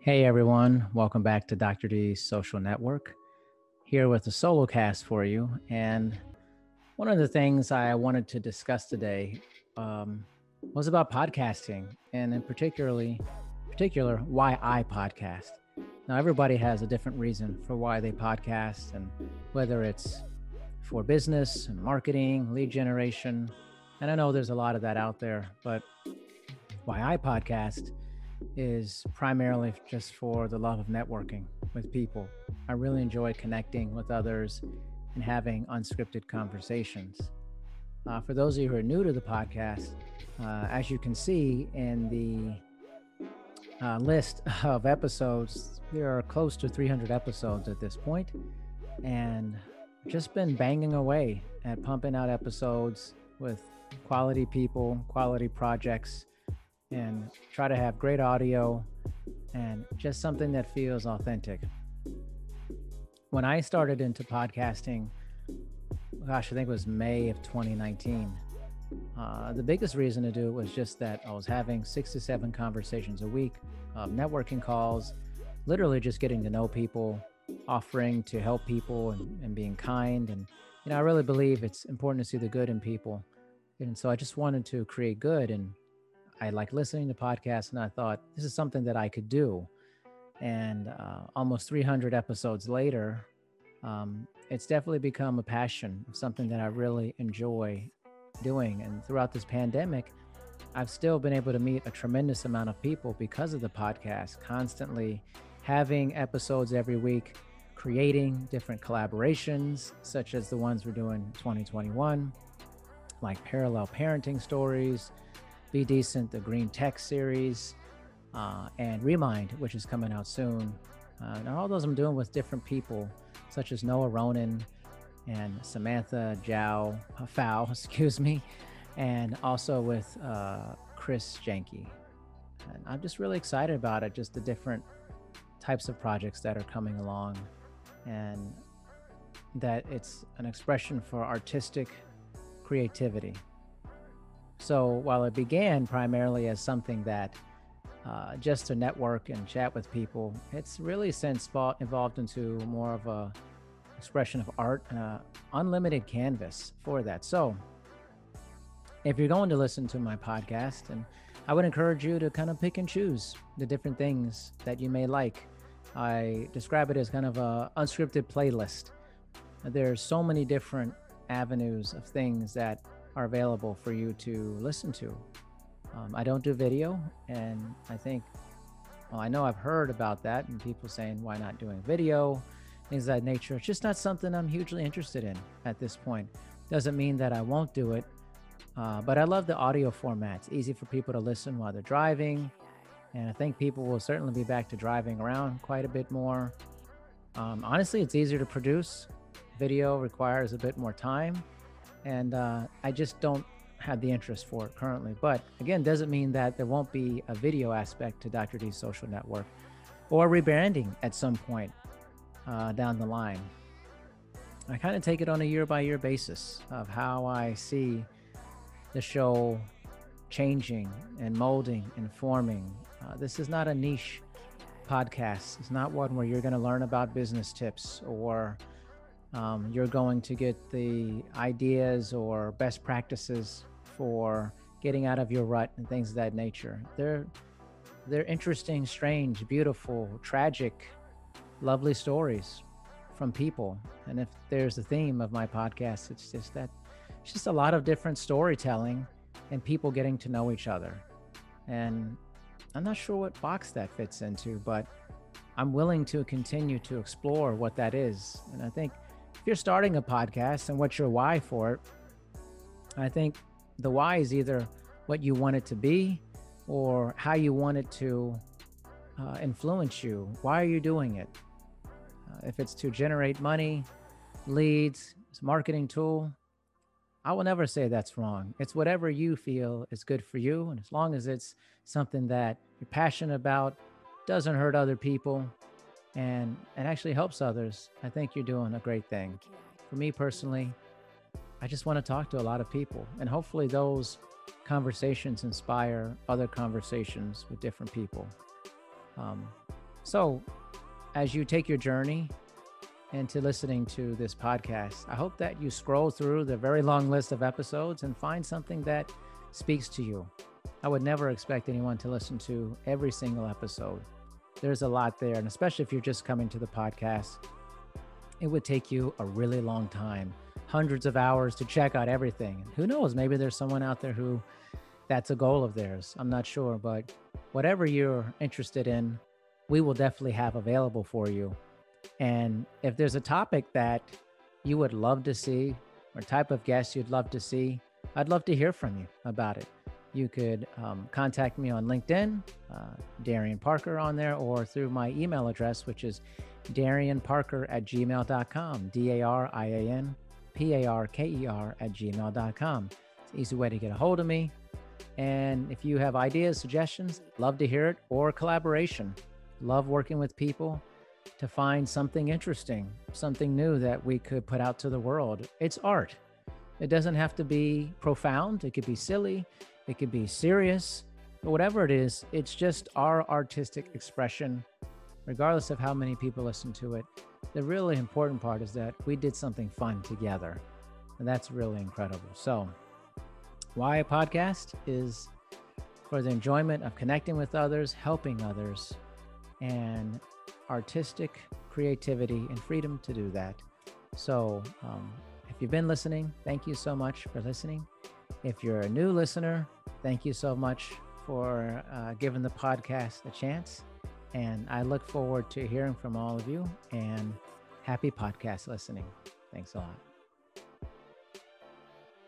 Hey everyone, welcome back to Dr. D's Social Network. Here with a solo cast for you. And one of the things I wanted to discuss today um, was about podcasting and in particularly particular why I podcast. Now everybody has a different reason for why they podcast and whether it's for business and marketing, lead generation. And I know there's a lot of that out there, but why I podcast is primarily just for the love of networking with people. I really enjoy connecting with others and having unscripted conversations. Uh, for those of you who are new to the podcast, uh, as you can see in the uh, list of episodes, there are close to 300 episodes at this point, and just been banging away at pumping out episodes with quality people, quality projects, and try to have great audio and just something that feels authentic. When I started into podcasting, gosh, I think it was May of 2019. Uh, the biggest reason to do it was just that I was having six to seven conversations a week, uh, networking calls, literally just getting to know people, offering to help people and, and being kind. And, you know, I really believe it's important to see the good in people. And so I just wanted to create good and I like listening to podcasts, and I thought this is something that I could do. And uh, almost 300 episodes later, um, it's definitely become a passion, something that I really enjoy doing. And throughout this pandemic, I've still been able to meet a tremendous amount of people because of the podcast, constantly having episodes every week, creating different collaborations, such as the ones we're doing 2021, like parallel parenting stories be Decent, the Green Tech series, uh, and Remind, which is coming out soon. Uh, and all those I'm doing with different people, such as Noah Ronan and Samantha Jow, uh, Fow, excuse me, and also with uh, Chris Janke. And I'm just really excited about it, just the different types of projects that are coming along, and that it's an expression for artistic creativity. So while it began primarily as something that uh, just to network and chat with people, it's really since evolved into more of a expression of art a unlimited canvas for that. So if you're going to listen to my podcast, and I would encourage you to kind of pick and choose the different things that you may like. I describe it as kind of a unscripted playlist. There's so many different avenues of things that are available for you to listen to. Um, I don't do video, and I think, well, I know I've heard about that and people saying, why not doing video, things of that nature. It's just not something I'm hugely interested in at this point. Doesn't mean that I won't do it, uh, but I love the audio format. It's easy for people to listen while they're driving, and I think people will certainly be back to driving around quite a bit more. Um, honestly, it's easier to produce. Video requires a bit more time and uh, I just don't have the interest for it currently. But again, doesn't mean that there won't be a video aspect to Dr. D's social network or rebranding at some point uh, down the line. I kind of take it on a year by year basis of how I see the show changing and molding and forming. Uh, this is not a niche podcast. It's not one where you're going to learn about business tips or um, you're going to get the ideas or best practices for getting out of your rut and things of that nature. They're they're interesting, strange, beautiful, tragic, lovely stories from people. And if there's a theme of my podcast, it's just that it's just a lot of different storytelling and people getting to know each other. And I'm not sure what box that fits into, but I'm willing to continue to explore what that is. And I think you're starting a podcast and what's your why for it, I think the why is either what you want it to be or how you want it to uh, influence you. Why are you doing it? Uh, if it's to generate money, leads, it's marketing tool, I will never say that's wrong. It's whatever you feel is good for you. And as long as it's something that you're passionate about, doesn't hurt other people, and it actually helps others, I think you're doing a great thing. For me personally, I just want to talk to a lot of people, and hopefully those conversations inspire other conversations with different people. Um, So, as you take your journey into listening to this podcast, I hope that you scroll through the very long list of episodes and find something that speaks to you. I would never expect anyone to listen to every single episode. There's a lot there, and especially if you're just coming to the podcast, it would take you a really long time, hundreds of hours to check out everything. Who knows? Maybe there's someone out there who that's a goal of theirs. I'm not sure, but whatever you're interested in, we will definitely have available for you. And if there's a topic that you would love to see or type of guest you'd love to see, I'd love to hear from you about it. You could um, contact me on LinkedIn, uh, Darian Parker on there, or through my email address, which is darianparker at gmail.com, D A R I A N P A R K E R at gmail.com. It's an easy way to get a hold of me. And if you have ideas, suggestions, love to hear it, or collaboration. Love working with people to find something interesting, something new that we could put out to the world. It's art. It doesn't have to be profound, it could be silly, it could be serious, but whatever it is, it's just our artistic expression, regardless of how many people listen to it. The really important part is that we did something fun together, and that's really incredible. So, why a podcast is for the enjoyment of connecting with others, helping others, and artistic creativity and freedom to do that. So, um, if you've been listening, thank you so much for listening. If you're a new listener, thank you so much for uh, giving the podcast a chance. And I look forward to hearing from all of you and happy podcast listening. Thanks a lot.